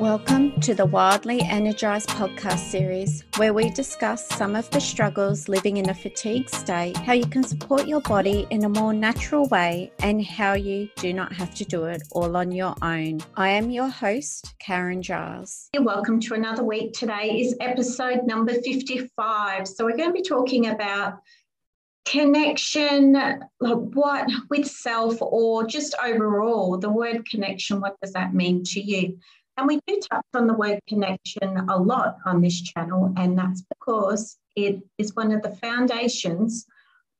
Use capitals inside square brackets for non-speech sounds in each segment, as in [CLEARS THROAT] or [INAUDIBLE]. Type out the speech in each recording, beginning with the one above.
Welcome to the Wildly Energized podcast series, where we discuss some of the struggles living in a fatigued state, how you can support your body in a more natural way, and how you do not have to do it all on your own. I am your host, Karen Giles. Welcome to another week. Today is episode number 55. So, we're going to be talking about connection like what with self or just overall the word connection what does that mean to you and we do touch on the word connection a lot on this channel, and that's because it is one of the foundations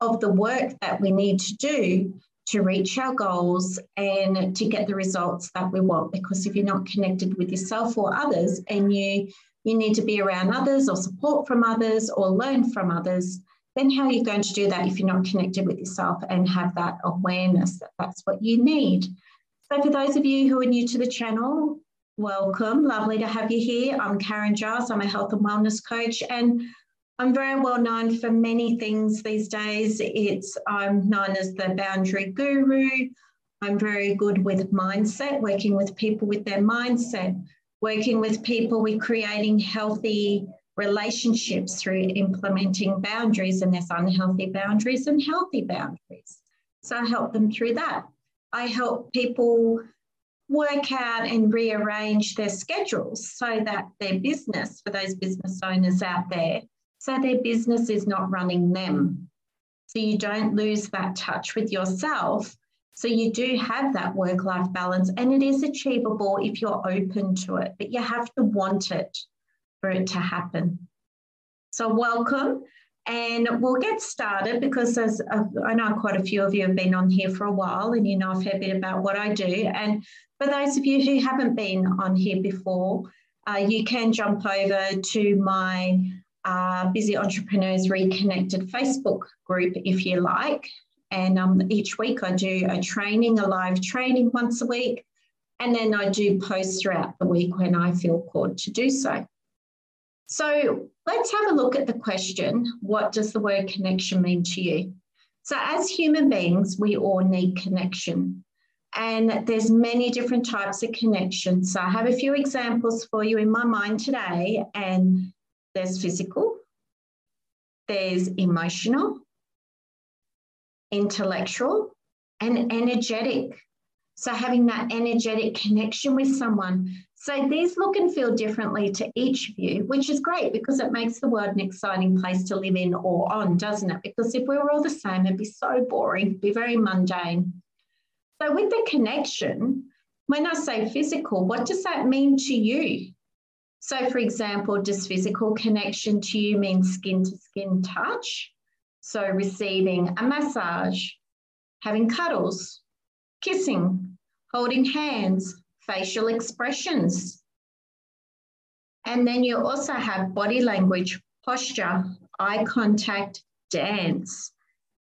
of the work that we need to do to reach our goals and to get the results that we want. Because if you're not connected with yourself or others, and you you need to be around others or support from others or learn from others, then how are you going to do that if you're not connected with yourself and have that awareness that that's what you need? So, for those of you who are new to the channel, Welcome. Lovely to have you here. I'm Karen Giles. I'm a health and wellness coach, and I'm very well known for many things these days. It's I'm known as the boundary guru. I'm very good with mindset, working with people with their mindset, working with people with creating healthy relationships through implementing boundaries, and there's unhealthy boundaries and healthy boundaries. So I help them through that. I help people work out and rearrange their schedules so that their business, for those business owners out there, so their business is not running them. So you don't lose that touch with yourself. So you do have that work life balance and it is achievable if you're open to it, but you have to want it for it to happen. So, welcome. And we'll get started because as I know quite a few of you have been on here for a while and you know a fair bit about what I do. And for those of you who haven't been on here before, uh, you can jump over to my uh, Busy Entrepreneurs Reconnected Facebook group if you like. And um, each week I do a training, a live training once a week. And then I do posts throughout the week when I feel called to do so. So let's have a look at the question what does the word connection mean to you? So, as human beings, we all need connection. And there's many different types of connections. So I have a few examples for you in my mind today. And there's physical, there's emotional, intellectual, and energetic. So having that energetic connection with someone. So these look and feel differently to each of you, which is great because it makes the world an exciting place to live in or on, doesn't it? Because if we were all the same, it'd be so boring, be very mundane. So with the connection, when I say physical, what does that mean to you? So, for example, does physical connection to you mean skin to skin touch? So, receiving a massage, having cuddles, kissing, holding hands, facial expressions. And then you also have body language, posture, eye contact, dance.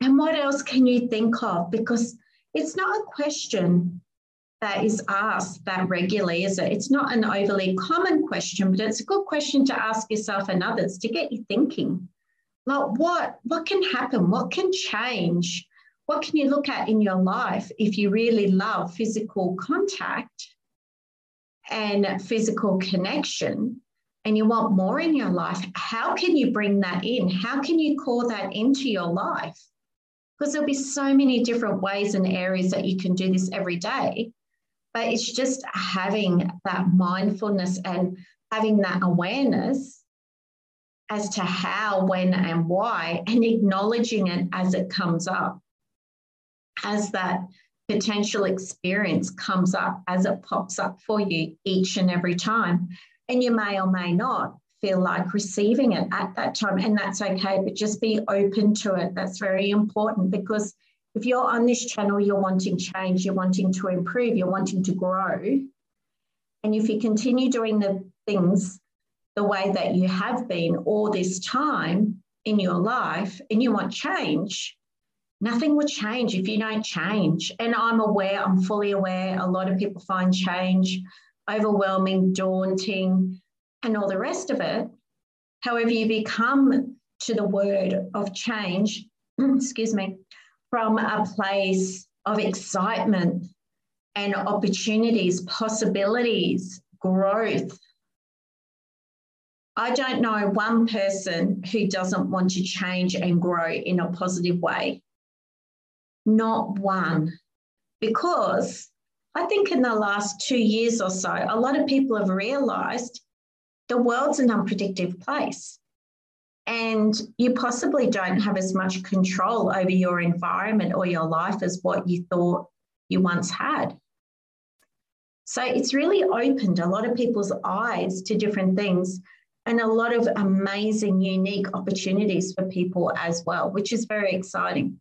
And what else can you think of? Because it's not a question that is asked that regularly, is it? It's not an overly common question, but it's a good question to ask yourself and others to get you thinking. Like what, what can happen? What can change what can you look at in your life if you really love physical contact and physical connection and you want more in your life? How can you bring that in? How can you call that into your life? Because there'll be so many different ways and areas that you can do this every day. But it's just having that mindfulness and having that awareness as to how, when, and why, and acknowledging it as it comes up as that potential experience comes up, as it pops up for you each and every time. And you may or may not feel like receiving it at that time, and that's okay, but just be open to it. That's very important because if you're on this channel, you're wanting change, you're wanting to improve, you're wanting to grow. And if you continue doing the things the way that you have been all this time in your life and you want change, nothing will change if you don't change. And I'm aware, I'm fully aware, a lot of people find change overwhelming, daunting, and all the rest of it. However, you become to the word of change, [CLEARS THROAT] excuse me, from a place of excitement and opportunities, possibilities, growth. I don't know one person who doesn't want to change and grow in a positive way. Not one. Because I think in the last two years or so, a lot of people have realized the world's an unpredictable place. And you possibly don't have as much control over your environment or your life as what you thought you once had. So it's really opened a lot of people's eyes to different things and a lot of amazing, unique opportunities for people as well, which is very exciting.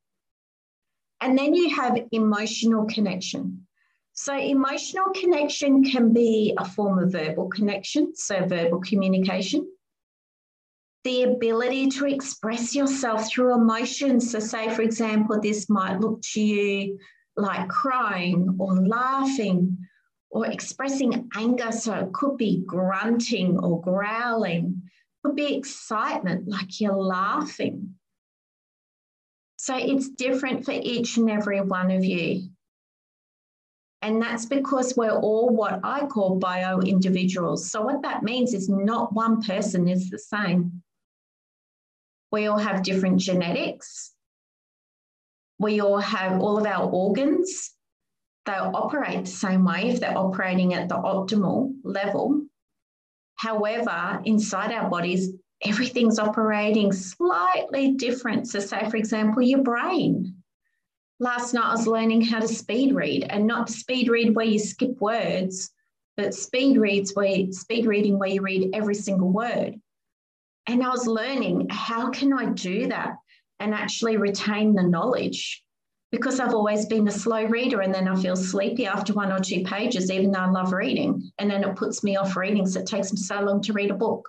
And then you have emotional connection. So, emotional connection can be a form of verbal connection, so verbal communication. The ability to express yourself through emotions. So, say, for example, this might look to you like crying or laughing or expressing anger. So, it could be grunting or growling, it could be excitement, like you're laughing. So, it's different for each and every one of you. And that's because we're all what I call bio individuals. So, what that means is not one person is the same. We all have different genetics. We all have all of our organs. They'll operate the same way if they're operating at the optimal level. However, inside our bodies, everything's operating slightly different. So, say, for example, your brain last night I was learning how to speed read and not speed read where you skip words, but speed reads where speed reading where you read every single word. And I was learning how can I do that and actually retain the knowledge because I've always been a slow reader and then I feel sleepy after one or two pages, even though I love reading. And then it puts me off reading. So it takes me so long to read a book.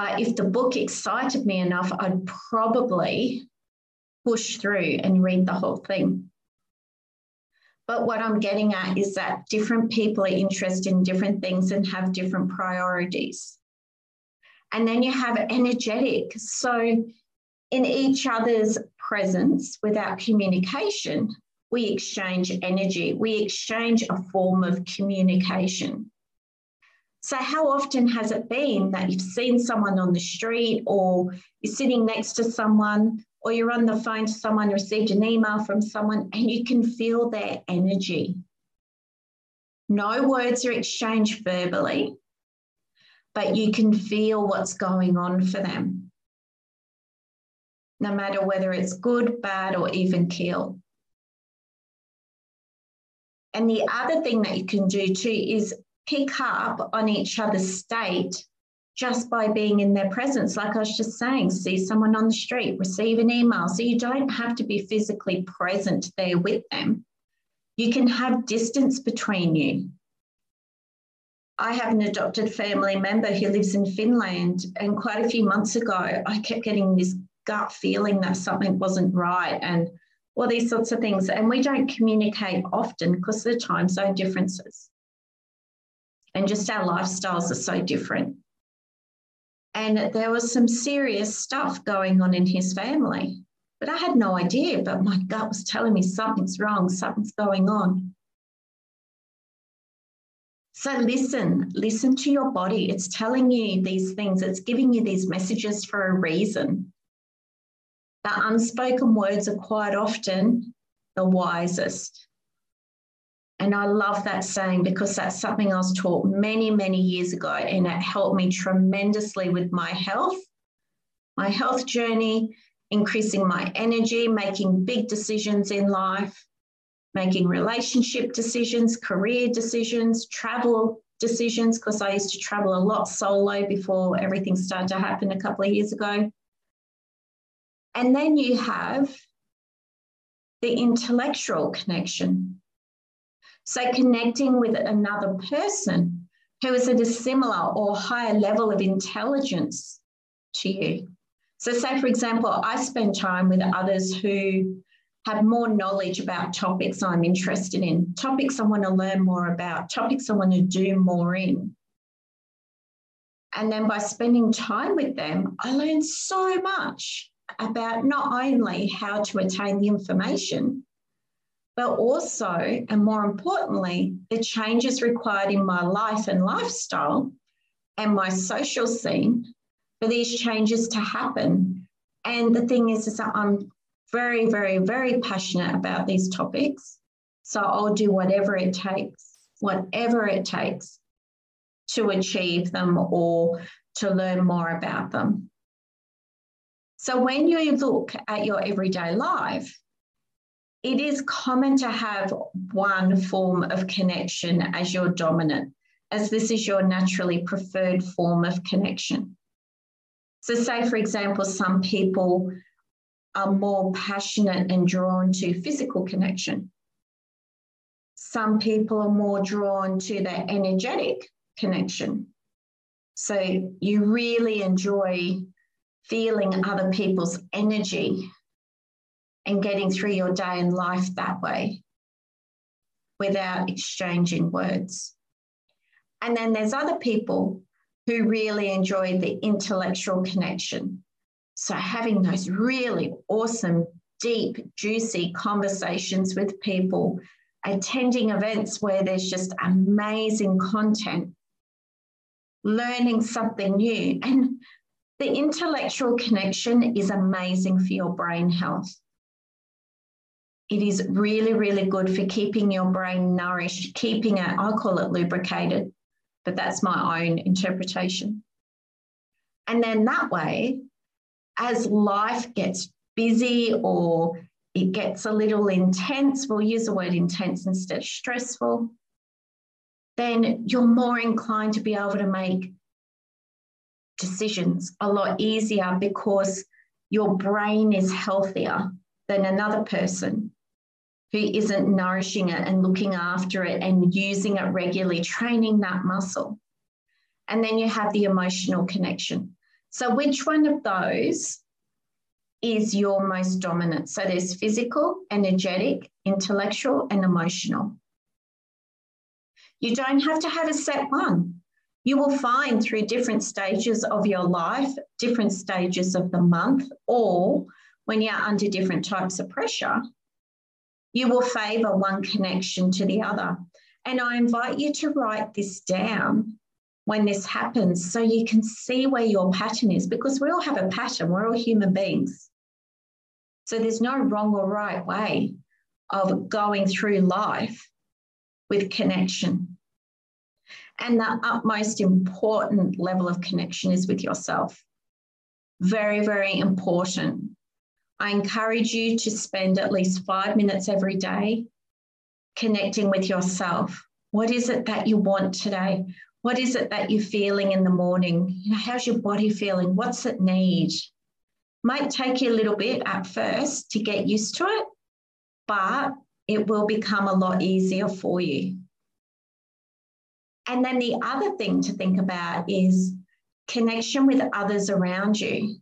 But if the book excited me enough, I'd probably push through and read the whole thing. But what I'm getting at is that different people are interested in different things and have different priorities. And then you have energetic. So, in each other's presence without communication, we exchange energy, we exchange a form of communication. So, how often has it been that you've seen someone on the street or you're sitting next to someone or you're on the phone to someone, received an email from someone, and you can feel their energy. No words are exchanged verbally, but you can feel what's going on for them, no matter whether it's good, bad, or even keel. And the other thing that you can do too is pick up on each other's state just by being in their presence. Like I was just saying, see someone on the street, receive an email. So you don't have to be physically present there with them. You can have distance between you. I have an adopted family member who lives in Finland, and quite a few months ago, I kept getting this gut feeling that something wasn't right and all these sorts of things. And we don't communicate often because of the time zone differences. And just our lifestyles are so different. And there was some serious stuff going on in his family. But I had no idea, but my gut was telling me something's wrong, something's going on. So listen, listen to your body. It's telling you these things, it's giving you these messages for a reason. The unspoken words are quite often the wisest. And I love that saying because that's something I was taught many, many years ago, and it helped me tremendously with my health, my health journey, increasing my energy, making big decisions in life, making relationship decisions, career decisions, travel decisions, because I used to travel a lot solo before everything started to happen a couple of years ago. And then you have the intellectual connection. So connecting with another person who is at a similar or higher level of intelligence to you. So, say, for example, I spend time with others who have more knowledge about topics I'm interested in, topics I want to learn more about, topics I want to do more in. And then by spending time with them, I learn so much about not only how to attain the information, but also, and more importantly, the changes required in my life and lifestyle and my social scene for these changes to happen. And the thing is, is that I'm very, very, very passionate about these topics. So I'll do whatever it takes, whatever it takes to achieve them or to learn more about them. So when you look at your everyday life, it is common to have one form of connection as your dominant, as this is your naturally preferred form of connection. So, say, for example, some people are more passionate and drawn to physical connection. Some people are more drawn to the energetic connection. So, you really enjoy feeling other people's energy and getting through your day and life that way without exchanging words. And then there's other people who really enjoy the intellectual connection. So having those really awesome, deep, juicy conversations with people, attending events where there's just amazing content, learning something new. And the intellectual connection is amazing for your brain health. It is really, really good for keeping your brain nourished, keeping it, I call it lubricated, but that's my own interpretation. And then that way, as life gets busy or it gets a little intense, we'll use the word intense instead of stressful, then you're more inclined to be able to make decisions a lot easier because your brain is healthier than another person who isn't nourishing it and looking after it and using it regularly, training that muscle. And then you have the emotional connection. So, which one of those is your most dominant? So, there's physical, energetic, intellectual, and emotional. You don't have to have a set one. You will find through different stages of your life, different stages of the month, or when you're under different types of pressure, you will favor one connection to the other. And I invite you to write this down when this happens so you can see where your pattern is because we all have a pattern, we're all human beings. So there's no wrong or right way of going through life with connection. And the utmost important level of connection is with yourself. Very, very important. I encourage you to spend at least five minutes every day connecting with yourself. What is it that you want today? What is it that you're feeling in the morning? You know, how's your body feeling? What's it need? Might take you a little bit at first to get used to it, but it will become a lot easier for you. And then the other thing to think about is connection with others around you.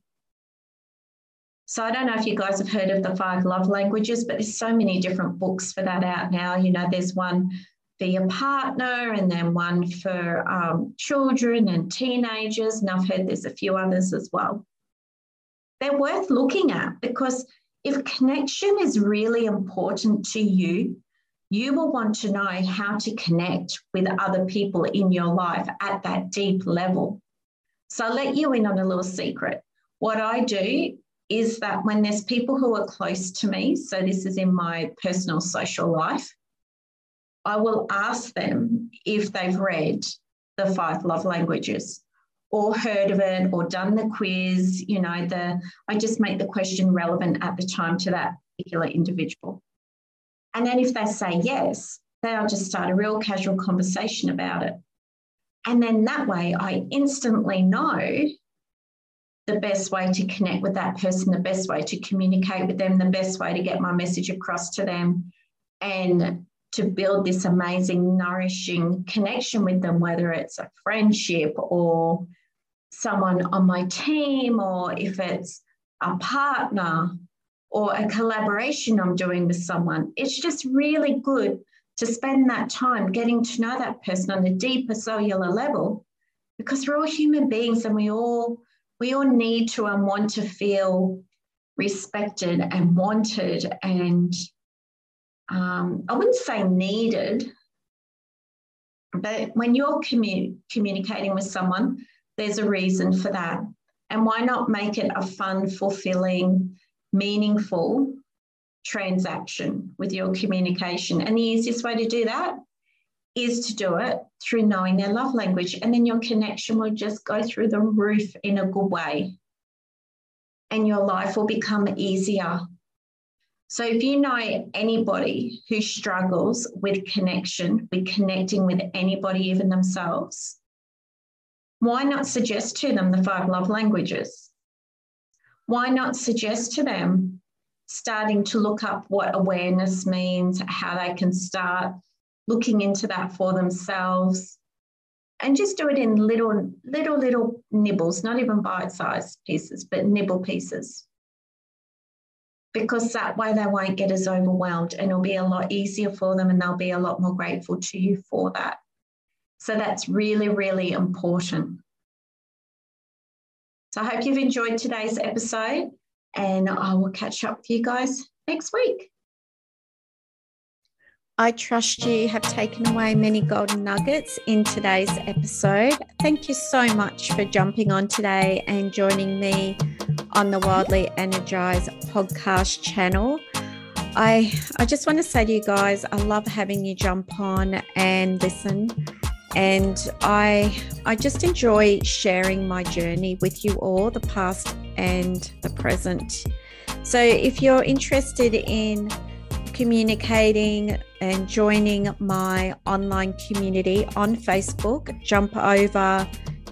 So I don't know if you guys have heard of the five love languages, but there's so many different books for that out now. You know, there's one for your partner and then one for um, children and teenagers. And I've heard there's a few others as well. They're worth looking at because if connection is really important to you, you will want to know how to connect with other people in your life at that deep level. So I'll let you in on a little secret. What I do is that when there's people who are close to me, so this is in my personal social life, I will ask them if they've read the five love languages or heard of it or done the quiz. You know, the I just make the question relevant at the time to that particular individual. And then if they say yes, then I'll just start a real casual conversation about it. And then that way I instantly know the best way to connect with that person, the best way to communicate with them, the best way to get my message across to them, and to build this amazing, nourishing connection with them, whether it's a friendship or someone on my team, or if it's a partner or a collaboration I'm doing with someone. It's just really good to spend that time getting to know that person on a deeper cellular level because we're all human beings and we all we all need to and want to feel respected and wanted and um, I wouldn't say needed, but when you're commu- communicating with someone, there's a reason for that. And why not make it a fun, fulfilling, meaningful transaction with your communication? And the easiest way to do that is to do it through knowing their love language. And then your connection will just go through the roof in a good way. And your life will become easier. So if you know anybody who struggles with connection, with connecting with anybody, even themselves, why not suggest to them the five love languages? Why not suggest to them starting to look up what awareness means, how they can start looking into that for themselves and just do it in little little little nibbles not even bite-sized pieces but nibble pieces. Because that way they won't get as overwhelmed and it'll be a lot easier for them and they'll be a lot more grateful to you for that. So that's really really important. So i hope you've enjoyed today's episode and i will catch up with you guys next week I trust you have taken away many golden nuggets in today's episode. Thank you so much for jumping on today and joining me on the Wildly Energized podcast channel. I I just want to say to you guys, I love having you jump on and listen. And I I just enjoy sharing my journey with you all, the past and the present. So if you're interested in communicating and joining my online community on Facebook, jump over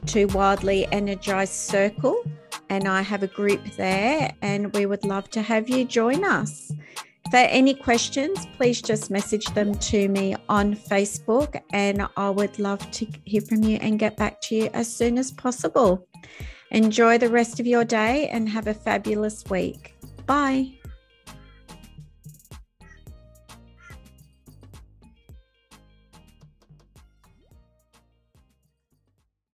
to Wildly Energized Circle, and I have a group there, and we would love to have you join us. For any questions, please just message them to me on Facebook, and I would love to hear from you and get back to you as soon as possible. Enjoy the rest of your day and have a fabulous week. Bye.